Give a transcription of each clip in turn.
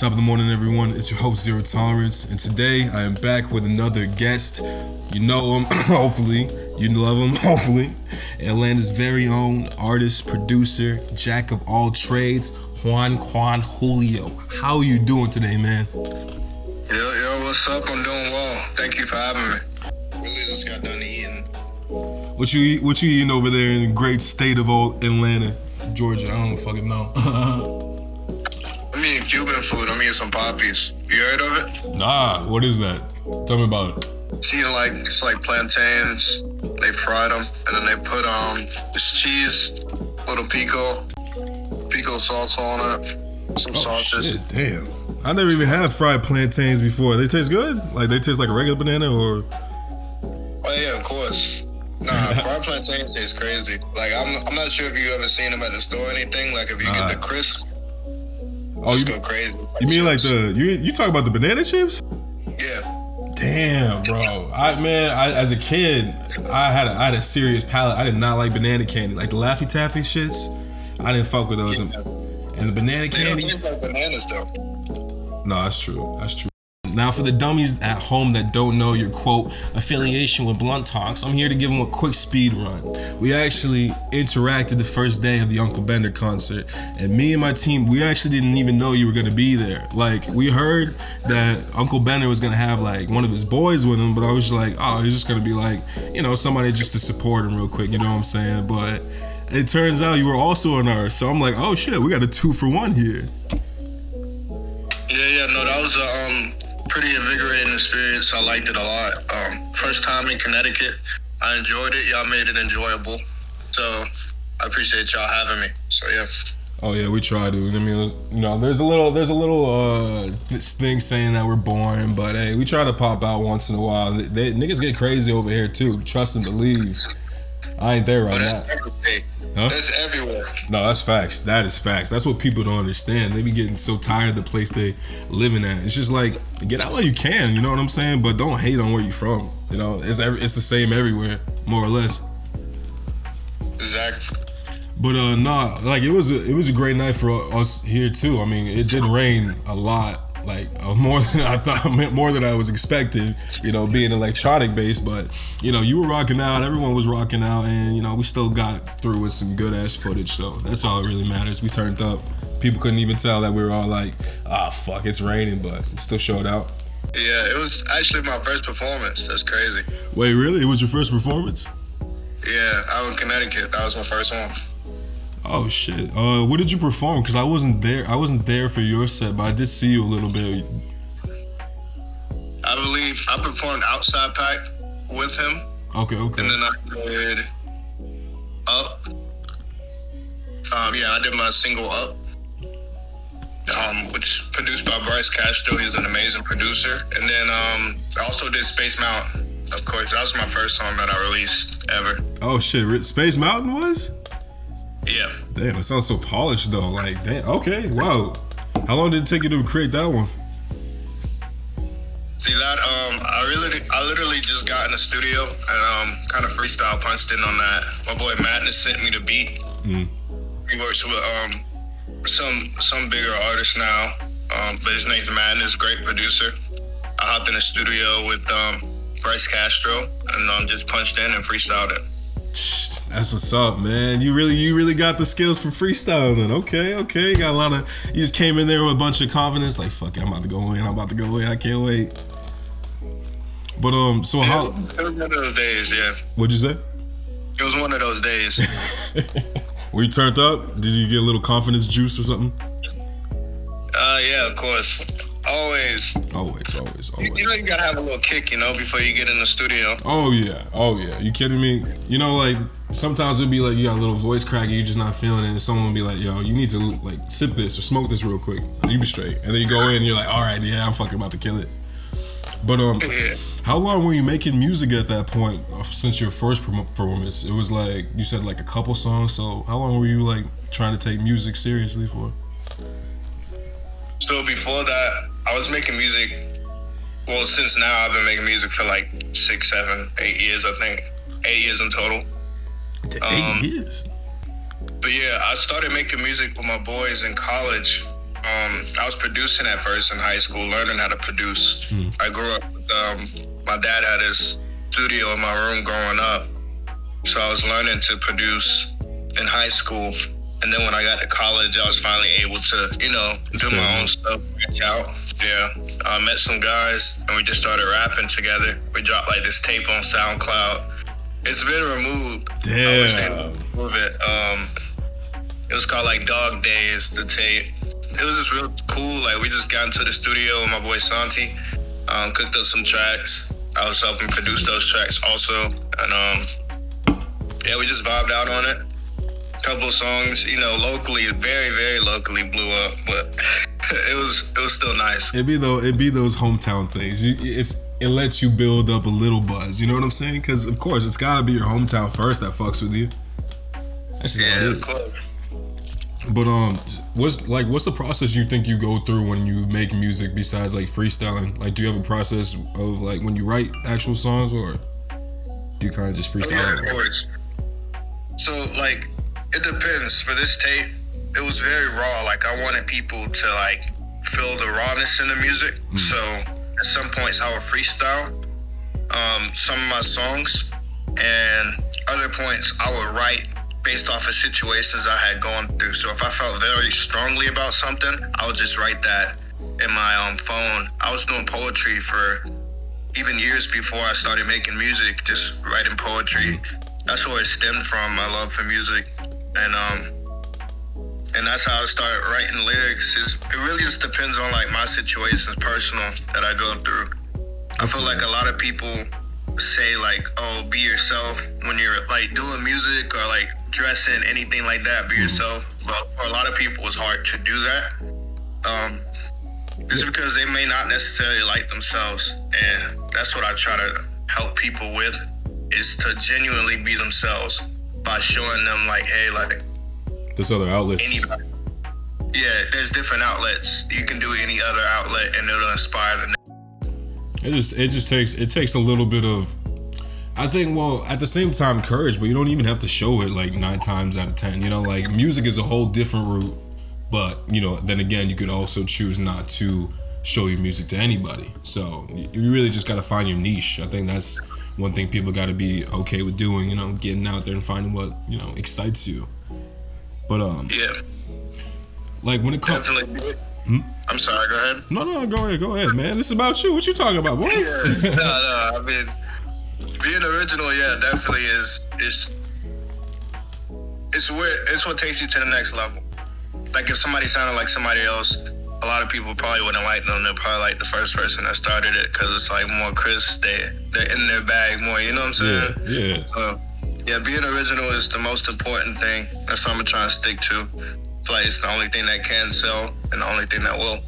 Top of the morning, everyone. It's your host, Zero Tolerance, and today I am back with another guest. You know him, hopefully. You love him, hopefully. Atlanta's very own artist, producer, jack of all trades, Juan Quan Julio. How are you doing today, man? Yo, yo, what's up? I'm doing well. Thank you for having me. Really just got done eating. What you eat- what you eating over there in the great state of old Atlanta, Georgia? I don't fucking know. Eating Cuban food. I'm eating some poppies. You heard of it? nah, what is that? Tell me about it. It's eating like it's like plantains. They fried them and then they put um this cheese, little pico, pico sauce on it, some Oh sauces. shit, damn. I never even had fried plantains before. They taste good? Like they taste like a regular banana or Oh yeah, of course. Nah, fried plantains taste crazy. Like I'm, I'm not sure if you ever seen them at the store or anything. Like if you Nah. get the crisp, Oh, just you, go crazy. you mean like the you you talk about the banana chips? Yeah. Damn, bro. I man, I, as a kid, I had a, I had a serious palate. I did not like banana candy, like the Laffy Taffy shits. I didn't fuck with those. And, and the banana They don't candy. taste like bananas though. No, that's true. That's true. Now, for the dummies at home that don't know your quote affiliation with Blunt Talks, I'm here to give them a quick speed run. We actually interacted the first day of the Uncle Bender concert, and me and my team, we actually didn't even know you were gonna be there. Like, we heard that Uncle Bender was gonna have like one of his boys with him, but I was like, oh, he's just gonna be like, you know, somebody just to support him real quick. You know what I'm saying? But it turns out you were also on ours, so I'm like, oh shit, we got a two for one here. Yeah, yeah, no, that was a um, pretty invigorating experience. I liked it a lot. Um, first time in Connecticut, I enjoyed it. Y'all made it enjoyable, so I appreciate y'all having me. So yeah, Oh yeah, we try to. I mean, you know, there's a little, there's a little uh this thing saying that we're boring, but hey, we try to pop out once in a while. They, they- niggas get crazy over here too. Trust and believe. I ain't there right now. Huh? That's everywhere. No, that's facts. That is facts. That's what people don't understand. They be getting so tired of the place they living at. It's just like get out while you can. You know what I'm saying? But don't hate on where you from. You know, it's every, it's the same everywhere, more or less. Exactly. But uh nah, like it was a it was a great night for us here too. I mean, it did rain a lot, like uh, more than I thought, more than I was expecting. You know, being electronic based, but you know, you were rocking out, everyone was rocking out, and you know, we still got through with some good ass footage. So that's all that really matters. We turned up. People couldn't even tell that we were all like, ah, fuck, it's raining, but still showed out. Yeah, it was actually my first performance. That's crazy. Wait, really? It was your first performance? Yeah, I was in Connecticut. That was my first one. Oh shit. Uh, what did you perform? Cause I wasn't there. I wasn't there for your set, but I did see you a little bit. I believe I performed outside pack with him, Okay, okay. and then I did up. Um, yeah, I did my single up, um, which produced by Bryce Castro. He's an amazing producer. And then um, I also did Space Mountain. Of course, that was my first song that I released ever. Oh shit, Space Mountain was? Yeah. Damn, it sounds so polished though. Like, damn, okay, wow. How long did it take you to create that one? See that? Um, I really, I literally just got in the studio and um, kind of freestyle punched in on that. My boy Madness sent me the beat. Mm. He works with um, some some bigger artists now, um, but his name's Madness, great producer. I hopped in the studio with um, Bryce Castro and um, just punched in and freestyled it. That's what's up, man. You really, you really got the skills for freestyling. Okay, okay. You got a lot of. You just came in there with a bunch of confidence. Like, fuck it, I'm about to go in. I'm about to go in. I can't wait. But um, so how? It was one of those days, yeah. What'd you say? It was one of those days. Were you turned up? Did you get a little confidence juice or something? uh, yeah, of course. Always. Always, always, You always. know, you gotta have a little kick, you know, before you get in the studio. Oh yeah, oh yeah. You kidding me? You know, like sometimes it'd be like you got a little voice crack and you're just not feeling it, and someone would be like, "Yo, you need to like sip this or smoke this real quick." You be straight, and then you go in, and you're like, "All right, yeah, I'm fucking about to kill it." But um, Yeah. how long were you making music at that point uh, since your first performance? It was like you said like a couple songs. So how long were you like trying to take music seriously for? So before that, I was making music. Well, since now I've been making music for like six, seven, eight years, I think. Eight years in total. Eight Um, years. But yeah, I started making music with my boys in college. um, I was producing at first in high school, learning how to produce. Hmm. I grew up. Um, my dad had his studio in my room growing up, so I was learning to produce in high school. And then when I got to college, I was finally able to, you know, do my own stuff, branch out. Yeah, I met some guys, and we just started rapping together. We dropped like this tape on SoundCloud. It's been removed. I wish they Damn. remove it. Um, it was called like Dog Days, the tape. It was just real cool. Like we just got into the studio with my boy Santi, um, cooked up some tracks. I was helping produce those tracks also, and um, yeah, we just vibed out on it. Couple of songs, you know, locally, very very locally blew up, but it was it was still nice. It'd be though. It'd be those hometown things. You, it's it lets you build up a little buzz. You know what I'm saying? Because of course it's gotta be your hometown first that fucks with you. That's just Yeah, of course. But um, what's like what's the process you think you go through when you make music besides like freestyling? Like, do you have a process of like when you write actual songs, or do you kind of just Oh, Yeah, freestyle? of course. So like, it depends. For this tape, it was very raw. Like I wanted people to like feel the rawness in the music. So at some points I would freestyle um, some of my songs, and other points I would write based off of situations I had gone through. So if I felt very strongly about something, I would just write that in my um, phone. I was doing poetry for even years before I started making music, just writing poetry. That's where it stemmed from, my love for music. And um and that's how I start writing lyrics. It's, it really just depends on like my situations personal that I go through. I feel like a lot of people say like, oh, be yourself when you're like doing music or like dressing, anything like that, be yourself. But for a lot of people it's hard to do that. Um it's because they may not necessarily like themselves. And that's what I try to help people with is to genuinely be themselves by showing them like, hey, like There's other outlets. anybody. Yeah, there's different outlets. You can do any other outlet and it'll inspire the It just it just takes it takes a little bit of I think well at the same time courage, but you don't even have to show it like nine times out of ten. You know, like music is a whole different route. But you know, then again, you could also choose not to show your music to anybody. So you really just got to find your niche. I think that's one thing people got to be okay with doing. You know, getting out there and finding what you know excites you. But um, Yeah, like when it comes. Hmm? I'm sorry, go ahead. no, no, go ahead, go ahead, man. This is about you. What you talking about, boy? Yeah, no, no. I mean, being original, yeah, definitely is is it's what it's what takes you to the next level. Like if somebody sounded like somebody else, a lot of people probably wouldn't like them. They're probably like the first person that started it because it's like more crisp. They they're in their bag more. You know what I'm yeah, saying? yeah. So, yeah, being original is the most important thing. That's what I'm trying to stick to. I like it's the only thing that can sell and the only thing that will.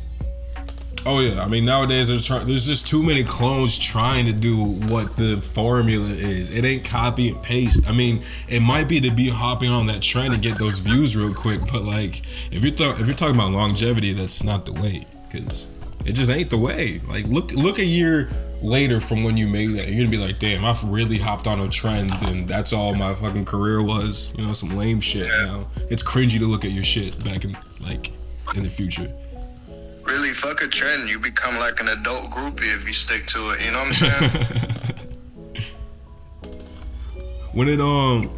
Oh yeah, I mean nowadays there's there's just too many clones trying to do what the formula is. It ain't copy and paste. I mean, it might be to be hopping on that trend and get those views real quick, but like if you're th- if you're talking about longevity, that's not the way because it just ain't the way. Like look look at year later from when you made that, you're gonna be like, damn, I've really hopped on a trend and that's all my fucking career was. You know, some lame shit. Yeah. Now it's cringy to look at your shit back in like in the future. Really, fuck a trend. You become like an adult groupie if you stick to it. You know what I'm saying? when it um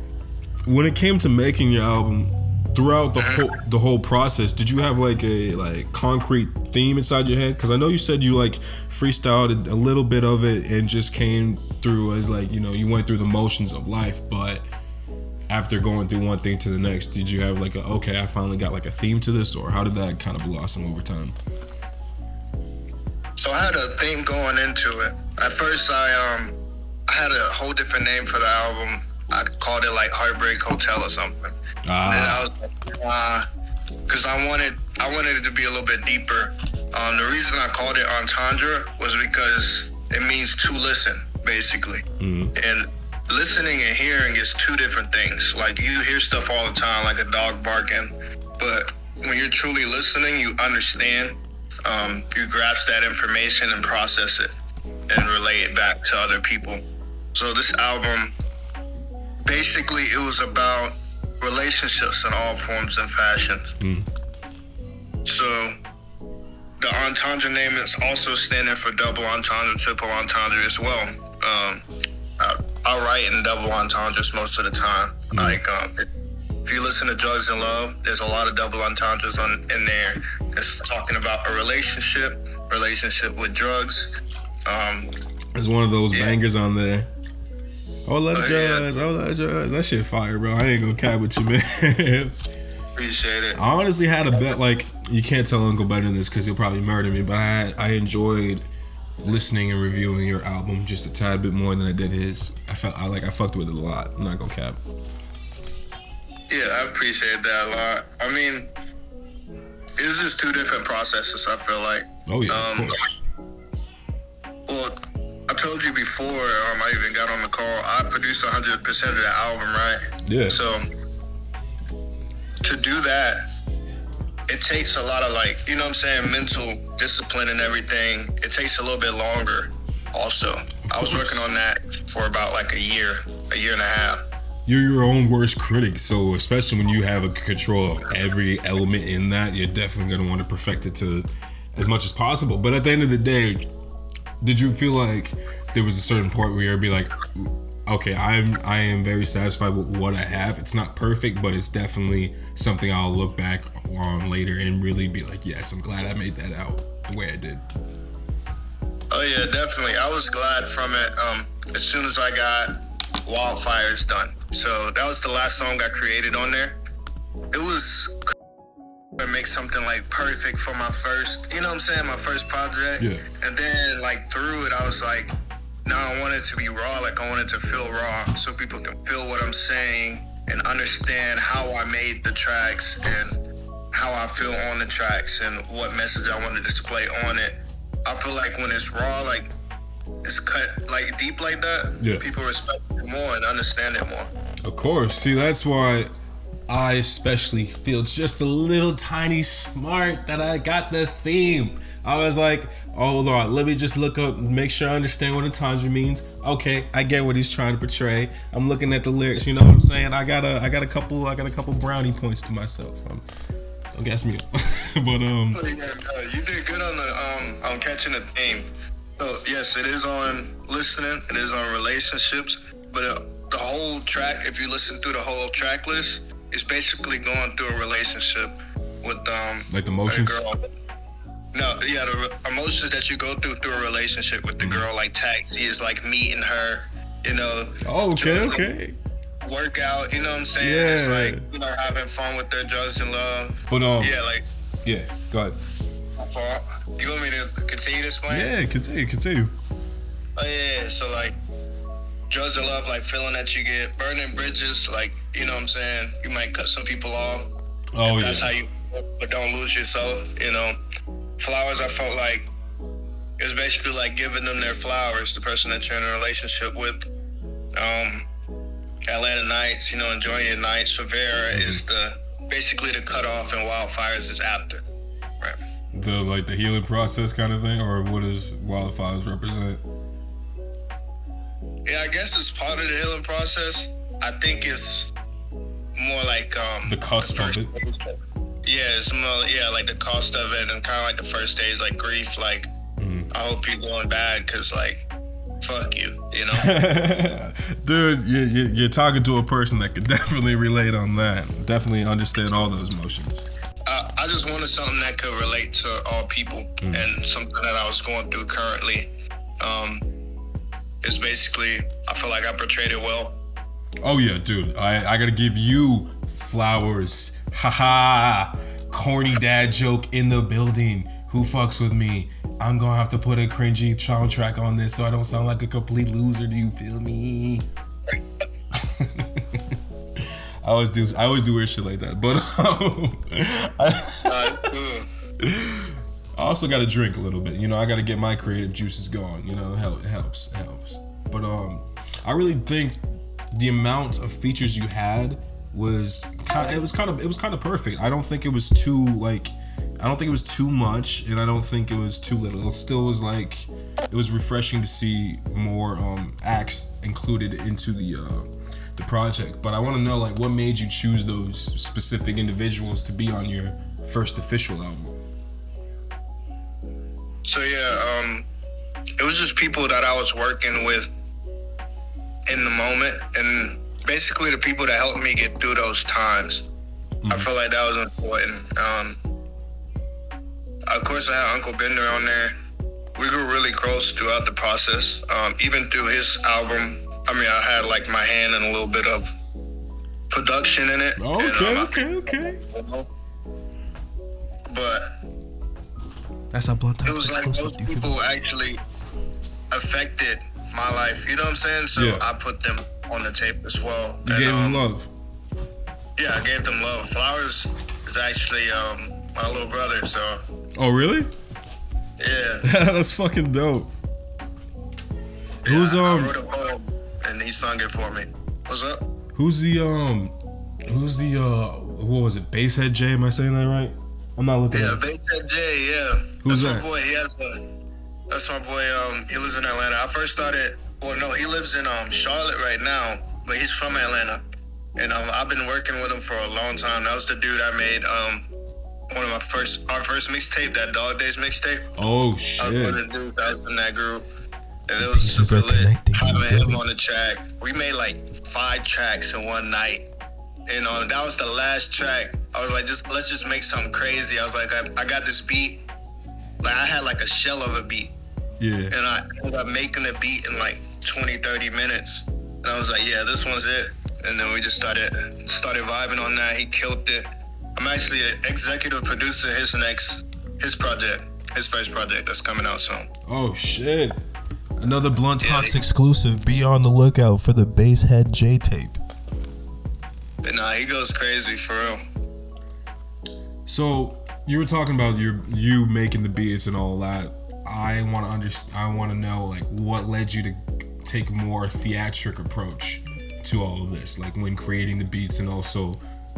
when it came to making your album throughout the whole the whole process did you have like a like concrete theme inside your head because i know you said you like freestyled a little bit of it and just came through as like you know you went through the motions of life but after going through one thing to the next did you have like a okay i finally got like a theme to this or how did that kind of blossom over time so I had a theme going into it. At first, I um, I had a whole different name for the album. I called it like Heartbreak Hotel or something. And then I ah was like, uh, cause I wanted, I wanted it to be a little bit deeper. Um, the reason I called it Entendre was because it means to listen, basically. mhm. And listening and hearing is two different things. Like you hear stuff all the time, like a dog barking, but when you're truly listening, you understand. Um, you grasp that information and process it and relay it back to other people. So this album, basically, it was about relationships in all forms and fashions. Mm. So the entendre name is also standing for double entendre, triple entendre as well. Um, I, I write in double entendres most of the time. Like, um, if you listen to Drugs and Love, there's a lot of double entendres on in there. It's talking about a relationship, relationship with drugs. Um, There's one of those Yeah. bangers on there. Oh, Oh, yeah. drugs. Oh, let drugs. That shit fire, bro. I ain't gonna cap with you, man. appreciate it. I honestly had a bet. Like, you can't tell Uncle Bender than this because he'll probably murder me. But I, I enjoyed listening and reviewing your album just a tad bit more than I did his. I felt I like I fucked with it a lot. I'm not gonna cap. Yeah, I appreciate that a lot. I mean, it's just two different processes. I feel like. Oh yeah, Um, of course. Well, I told you before. Um, I even got on the call. I produced 100 percent of the album, right? Yeah. So to do that, it takes a lot of like, you know what I'm saying, mental discipline and everything. It takes a little bit longer. Also, I was working on that for about like a year, a year and a half. You're your own worst critic, so especially when you have a control of every element in that, you're definitely gonna want to perfect it to as much as possible. But at the end of the day, did you feel like there was a certain point where you'd be like, okay, I'm I am very satisfied with what I have. It's not perfect, but it's definitely something I'll look back on later and really be like, yes, I'm glad I made that out the way I did. Oh yeah, definitely. I was glad from it. Um, as soon as I got Wildfires done, so that was the last song I created on there. It was make something like perfect for my first, you know what I'm saying, my first project. Yeah. And then like through it, I was like, no, I want it to be raw. Like I want it to feel raw, so people can feel what I'm saying and understand how I made the tracks and how I feel on the tracks and what message I want to display on it. I feel like when it's raw, like it's cut like deep like that, Yeah. people respect it more and understand it more. Of course. See, that's why I especially feel just a little tiny smart that I got the theme. I was like, oh, hold on, let me just look up, make sure I understand what entendre means. Okay, I get what he's trying to portray. I'm looking at the lyrics, you know what I'm saying? I got a, I got a couple, I got a couple brownie points to myself. Um, don't gas me up, but um, You did good on the um on catching the theme. So yes, it is on listening. It is on relationships. But uh, the whole track, if you listen through the whole track list, is basically going through a relationship with um like the a motions. girl. No, yeah, the emotions that you go through through a relationship with the Mm-hmm. girl, like taxi is like meeting her. You know, Oh, okay, okay. workout. You know what I'm saying? It's Yeah. like you know having fun with their drugs and love. But um, Yeah, like yeah, go ahead. my fault. You want me to continue this one? Yeah, continue, continue. Oh yeah, yeah. So like drugs and love, like feeling that you get burning bridges, like you know what I'm saying. You might cut some people off. Oh That's yeah. how you, but don't lose yourself. You know, flowers. I felt like it was basically like giving them their flowers. The person that you're in a relationship with. Um, Atlanta Nights. You know, enjoying your nights. Rivera is the basically the cutoff, and Wildfires is after. Right. The like the healing process kind of thing, or what does wildfires represent? Yeah, I guess it's part of the healing process. I think it's more like um The cusp of it. Yeah, it's more yeah, like the cost of it and kind of like the first days, like grief. Like Mm-hmm. I hope you're going bad because like fuck you, you know. Dude, you, you, you're talking to a person that could definitely relate on that. Definitely understand all those emotions. I, I just wanted something that could relate to all people and something that I was going through currently. Um, is basically I feel like I portrayed it well. Oh yeah, dude. I, I gotta give you flowers. Haha. Corny dad joke in the building. Who fucks with me? I'm gonna have to put a cringy soundtrack on this so I don't sound like a complete loser. Do you feel me? I always do. I always do weird shit like that. But um, I, I also got to drink a little bit. You know, I got to get my creative juices going. You know, help- it helps. It helps. But um, I really think the amount of features you had was kind. It was kind of. It was kind of perfect. I don't think it was too like. I don't think it was too much, and I don't think it was too little. It still was like. It was refreshing to see more um acts included into the uh the project. But I want to know like what made you choose those specific individuals to be on your first official album. So yeah, um, it was just people that I was working with in the moment, and basically the people that helped me get through those times. I feel like that was important. Um, of course, I had Uncle Bender on there. We grew really close throughout the process. Um, even through his album, I mean, I had like my hand in a little bit of production in it. and, Okay, um, okay, okay. But That's how Blunt it was like exclusive. those You feel me? people actually affected my life. You know what I'm saying? So Yeah. I put them on the tape as well. You And, gave um, love. Yeah, I gave them love. Flowers is actually um, my little brother. So Oh, really? yeah. That's fucking dope. Yeah, Who's um wrote a poem and he sung it for me. What's up? who's the um who's the uh what was it? Basehead J, am I saying that right? I'm not looking Yeah, Basehead J. Yeah, Who's that's that? my boy. He has a. That's my boy. Um, he lives in Atlanta. I first started. Well, no, he lives in um Charlotte right now, but he's from Atlanta, and um I've been working with him for a long time. That was the dude I made um one of my first our first mixtape, that Dog Days mixtape. Oh I was one shit. of the dudes that was in that group. And it was super lit. Having him on the track. We made like five tracks in one night. And um, that was the last track. I was like, just let's just make something crazy. I was like, I, I got this beat. Like I had like a shell of a beat. Yeah. And I ended up making the beat in like 20, 30 minutes. And I was like, yeah, this one's it. And then we just started started vibing on that. He killed it. I'm actually an executive producer his next his project, his first project that's coming out soon. Oh shit. Another Blunt Talks he- exclusive. Be on the lookout for the Basehead J tape. And nah, he goes crazy for real. So you were talking about your you making the beats and all that. I want to understand. I want to know like what led you to take a more theatric approach to all of this, like when creating the beats and also,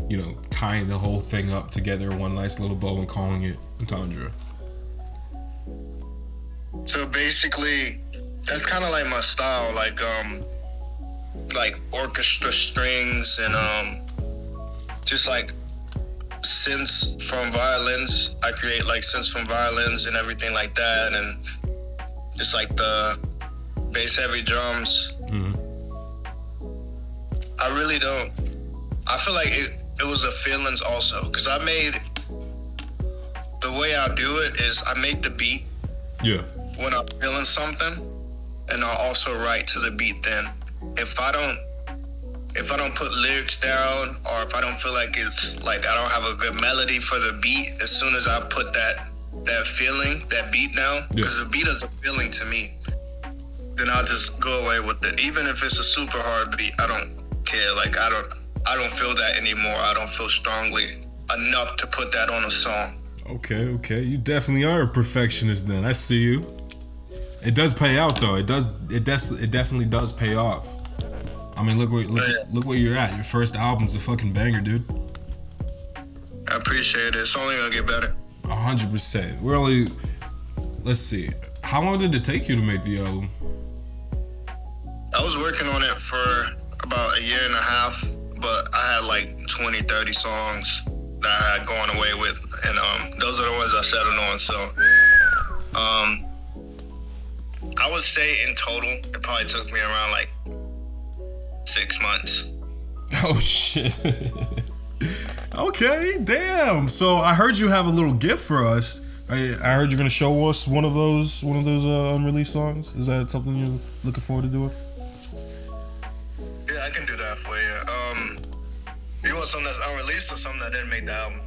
you know, tying the whole thing up together one nice little bow and calling it Entendre. So basically, that's kind of like my style, like um, like orchestra strings and um, just like synths from violins. I create like synths from violins and everything like that, and just like the bass heavy drums. Mm-hmm. I really don't. I feel like it. It was the feelings also, cause I made. The way I do it is I make the beat Yeah. when I'm feeling something, and I'll also write to the beat. Then, if I don't, if I don't put lyrics down, or if I don't feel like it's like I don't have a good melody for the beat, as soon as I put that that feeling, that beat down, Yeah. because the beat is a feeling to me, then I'll just go away with it. Even if it's a super hard beat, I don't care. Like I don't, I don't feel that anymore. I don't feel strongly enough to put that on a song. Okay. Okay. You definitely are a perfectionist. Then I see you. It does pay out though. It does. It des- It definitely does pay off. I mean, look where look, Yeah. look where you're at. Your first album's a fucking banger, dude. I appreciate it. It's only gonna get better. A hundred percent. We're only. Let's see. How long did it take you to make the album? I was working on it for about a year and a half, but I had like 20, 30 songs that I had gone away with, and um, those are the ones I settled on. So, um, I would say in total, it probably took me around like six months. Oh shit. okay, damn. So I heard you have a little gift for us. I, I heard you're gonna show us one of those one of those uh, unreleased songs. Is that something you're looking forward to doing? Yeah, I can do that for you. Um, you want something that's unreleased or something that didn't make the album?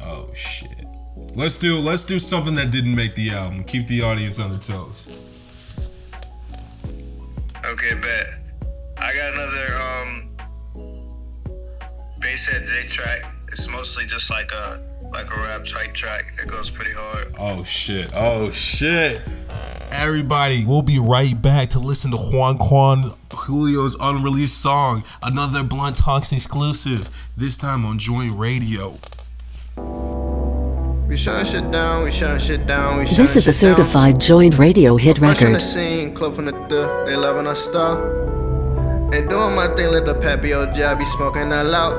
Oh shit. Let's do let's do something that didn't make the album. Keep the audience on their toes. Okay, bet. I got another um Basehead J track. It's mostly just like a like a rap type track. It goes pretty hard. Oh shit. Oh shit. Everybody, we'll be right back to listen to Juan Quan Julio's unreleased song, another Blunt Talks exclusive. This time on Joint Radio. We shutting shit down, we shutting shit down, we shutting This is a shit down. certified joint radio hit Fresh in the record. scene, the they loving our stuff. And doing my thing, let the Papio job be smoking that loud.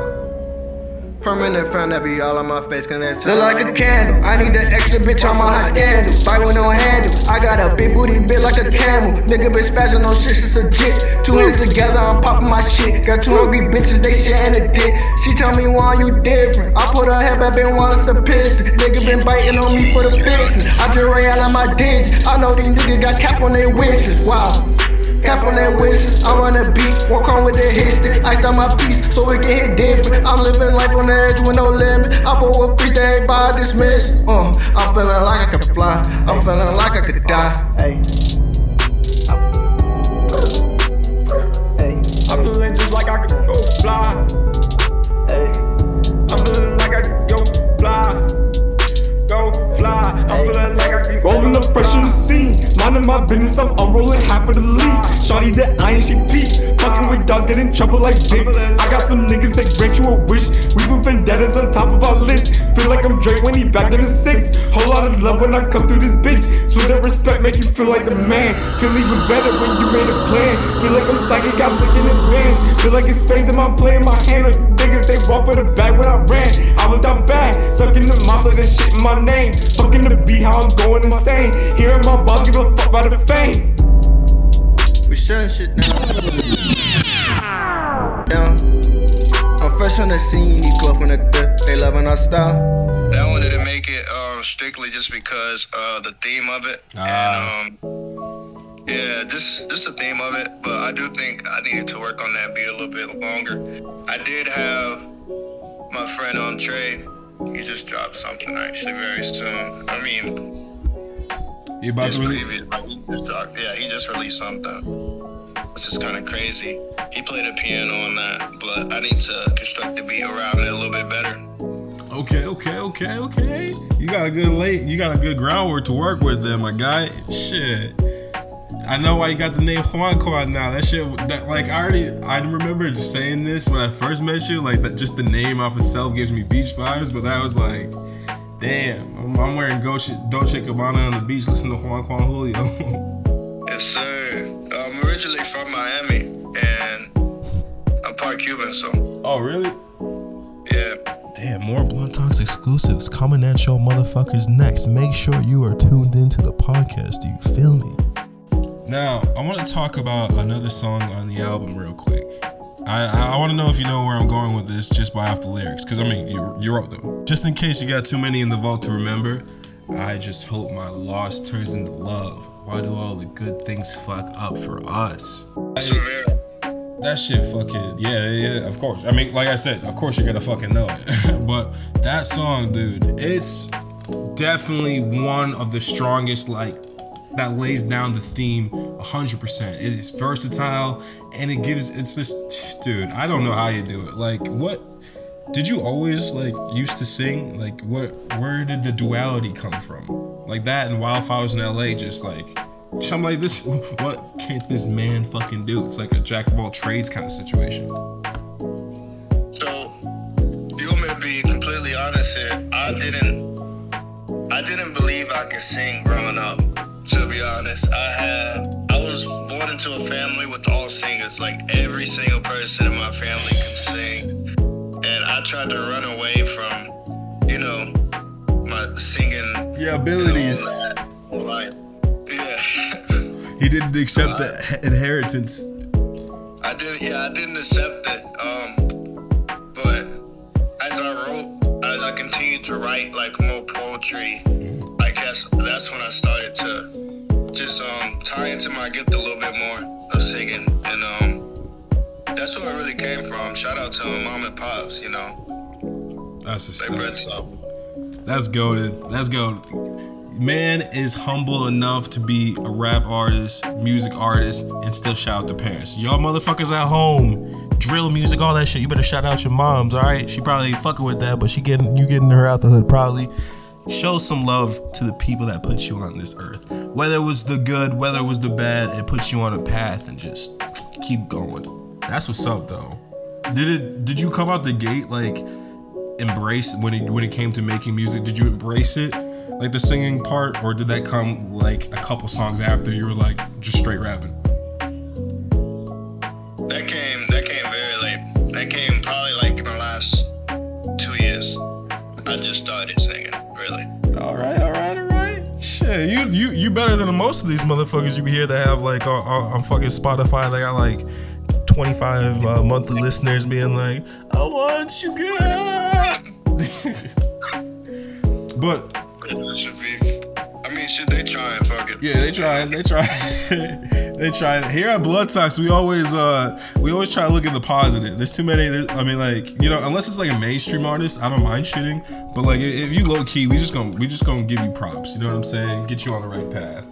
Permanent frown that be all on my face, can that Look like a candle. I need the extra bitch on my hot scandal. Fight with no handle. I got a big booty bit like a camel. Nigga been spazzing on shit since a jit. Two hands together, I'm popping my shit. Got two hungry bitches, they sharing a dick. She tell me why you different. I put her head back in Wallace the piston. Nigga been biting on me for the business. I just ran out of my digits. I know these niggas got cap on their wishes. Wow. Cap on that wishes, I'm on the beat, walk on with the history. Iced on my piece, so it can hit different. I'm living life on the edge with no limit. I put with free day by dismiss. Uh, I'm feeling like I could fly, I'm feeling like I could die. Hey. I'm feeling just like I could go fly. Rolling up fresh in the scene, minding my business. I'm, I'm half of the lead. Shawty the iron, she peep. Fucking with dogs, get in trouble like Dick. I got some niggas that grant you a wish. We put vendettas on top of our list. Feel like I'm Drake when he back in the six. Whole lot of love when I come through this bitch. Sweet and respect make you feel like the man. Feel even better when you made a plan. Feel like I'm psychic, got look in advance. Feel like it's space and I'm playing my hand you niggas. They walk for the sucking the mouse like the shit in my name. Fucking the beat, how I'm going insane. Hearing my boss give a fuck about the fame. We shutting shit down. Down. I'm fresh on the scene, these glow from the dirt. They loving our style. I wanted to make it um, strictly just because uh, the theme of it. Ah. And um, yeah, just just the theme of it. But I do think I needed to work on that beat a little bit longer. I did have my friend on trade. He just dropped something actually very soon. I mean, You about to release? previous, like, he just dropped, yeah, he just released something, which is kind of crazy. He played a piano on that, but I need to construct the beat around it a little bit better. Okay, okay, okay, okay. You got a good late. You got a good groundwork to work with, there, my guy. Shit. I know why you got the name Juan Quan now. That shit, that like I already, I remember just saying this when I first met you. Like that, just the name off itself gives me beach vibes. But that was like, damn, I'm, I'm wearing Dolce, Dolce Gabbana on the beach, listening to Juan Quan Julio. Yes, sir. I'm originally from Miami, and I'm part Cuban, so oh, really? yeah. Damn, more Blunt Talks exclusives coming at y'all motherfuckers next. Make sure you are tuned into the podcast. Do you feel me? Now, I want to talk about another song on the album real quick. I, I, I want to know if you know where I'm going with this just by off the lyrics, because I mean, you, you wrote them. Just in case you got too many in the vault to remember, I just hope my loss turns into love. Why do all the good things fuck up for us? Severe. That shit fucking, yeah, yeah, of course. I mean, like I said, of course you're gonna fucking know it. but that song, dude, it's definitely one of the strongest, like, that lays down the theme 100%. It is versatile and it gives, it's just, dude, I don't know how you do it. Like, what, did you always, like, used to sing? Like, what, where did the duality come from? Like, that and Wildflowers in LA just, like, I'm like, this, what can't this man fucking do? It's like a jack of all trades kind of situation. So you want me to be completely honest here? I didn't, I didn't believe I could sing growing up. To be honest, I have I was born into a family with all singers. Like every single person in my family can sing, and I tried to run away from, you know, my singing Yeah, abilities. Like, yeah. He didn't accept the inheritance. I didn't. Yeah, I didn't accept it. Um, but as I wrote, as I continued to write like more poetry, guess that's when I started to just um tie into my gift a little bit more of singing, and um, that's where it really came from. Shout out to my mom and pops. You know, That's a, that's, that's goaded. That's goaded. Man is humble enough to be a rap artist, music artist, and still shout out the parents. Y'all motherfuckers at home, drill music, all that shit. You better shout out your moms, all right? She probably ain't fucking with that, but she getting you getting her out the hood probably. Show some love to the people that put you on this earth. Whether it was the good, whether it was the bad, it puts you on a path and just keep going. That's what's up though. Did it did you come out the gate like embrace when it when it came to making music? Did you embrace it? Like the singing part, or did that come like a couple songs after you were like just straight rapping? That came. That came very late. That came probably like started singing, really. All right, all right, all right. Shit, you you you better than most of these motherfuckers you hear that have like on, on, on fucking Spotify. They got like 25 uh, monthly listeners being like, I want you good. but shit, they trying, fuck it. yeah, they try. They try. they try. Here at Blunt Talks, we always uh we always try to look at the positive. There's too many. I mean, like you know, unless it's like a mainstream artist, I don't mind shitting. But like if you low key, we just gonna we just gonna give you props. You know what I'm saying? Get you on the right path.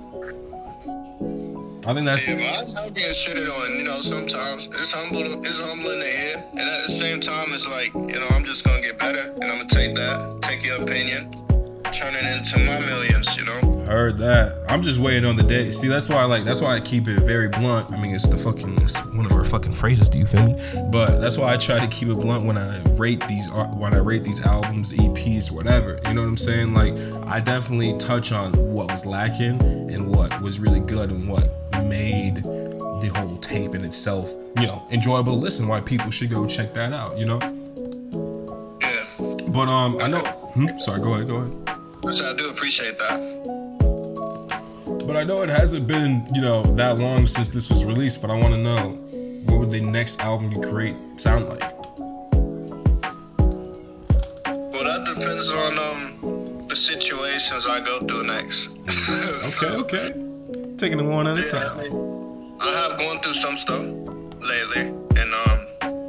I think that's Yeah, but I love getting shitted on. You know, sometimes it's humble, it's humbling to hear, and at the same time, it's like, you know, I'm just gonna get better, and I'm gonna take that, take your opinion, turn it into my millions. You know. Heard that. I'm just waiting on the day. See, that's why I like. That's why I keep it very blunt. I mean, it's the fucking. It's one of our fucking phrases. Do you feel me? But that's why I try to keep it blunt when I rate these. When I rate these albums, EPs, whatever. You know what I'm saying? Like, I definitely touch on what was lacking and what was really good and what made the whole tape in itself, you know, enjoyable to listen. Why people should go check that out. You know. Yeah. But um, I know. Hmm? Sorry. Go ahead. Go ahead. So I do appreciate that. But I know it hasn't been, you know, that long since this was released, but I want to know what would the next album you create sound like? Well, that depends on um the situations I go through next. Okay, okay. Taking it one at a time. I have gone through some stuff lately, and um,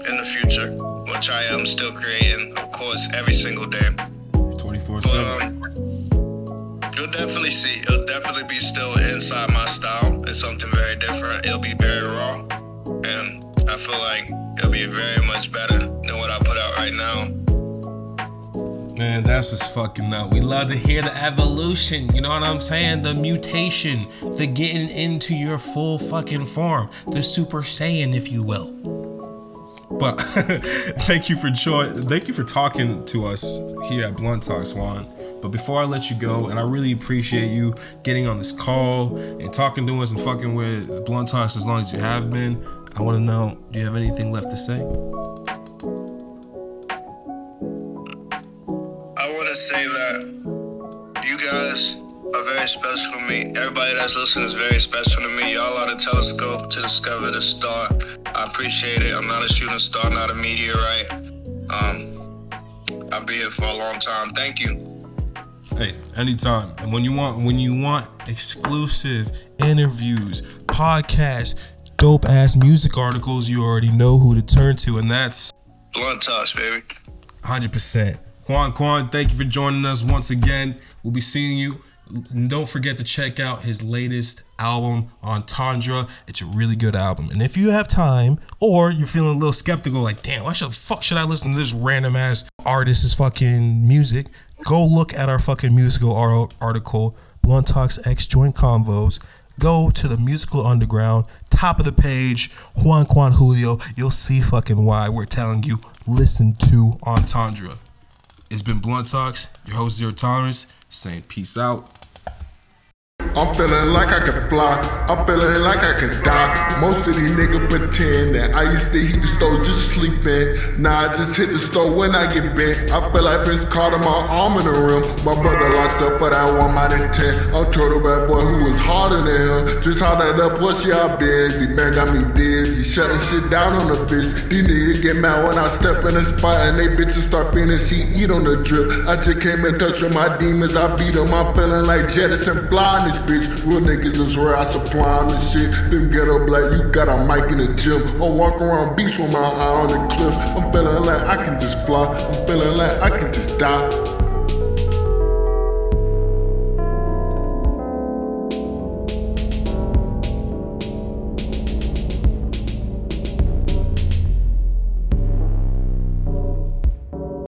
in the future, which I am still creating, of course, every single day. 24 But 7. You'll definitely see. It'll definitely be still inside my style. It's something very different. It'll be very raw, and I feel like it'll be very much better than what I put out right now. Man, that's just fucking up. We love to hear the evolution, you know what I'm saying? The mutation, the getting into your full fucking form, the Super Saiyan, if you will. But thank you for joy. Thank you for talking to us here at Blunt Talk, Swan. But before I let you go, and I really appreciate you getting on this call and talking to us and fucking with Blunt Talks as long as you have been, I want to know: Do you have anything left to say? I want to say that you guys are very special to me. Everybody that's listening is very special to me. Y'all are the telescope to discover the star. I appreciate it. I'm not a shooting star, not a meteorite. Um, I'll be here for a long time. Thank you. Hey, anytime. And when you want when you want exclusive interviews, podcasts, dope ass music articles, you already know who to turn to, and that's Blunt Talks, baby. 100%. Juan Quan, thank you for joining us once again. We'll be seeing you. Don't forget to check out his latest album, Entendre. It's a really good album. And if you have time, or you're feeling a little skeptical, like, damn, why should the fuck should I listen to this random ass artist's fucking music? Go look at our fucking musical article, Blunt Talks X Joint Convos. Go to the musical underground, top of the page, Juan Quan Julio. You'll see fucking why we're telling you listen to Entendre. It's been Blunt Talks, your host Zero Tolerance, saying peace out. I'm feeling like I could fly. I'm feeling like I could die. Most of these niggas pretend that I used to hit the stove just sleeping. Nah, I just hit the stove when I get bent. I feel like Vince Carter, my arm in the rim. My brother locked up for that one minus 10. I told a bad boy who was harder than him. Just how that up pussy out busy. Man got me dizzy. Shutting shit down on the bitch. These niggas get mad when I step in the spot and they bitches start feeling she eat on the drip. I just came in touch with my demons. I beat them. I'm feeling like Jettison fly in this bitch. Real niggas is where I supply them and shit. Them ghetto black, you got a mic in the gym. I walk around beach with my eye on the cliff. I'm feeling like I can just fly. I'm feeling like I can just die.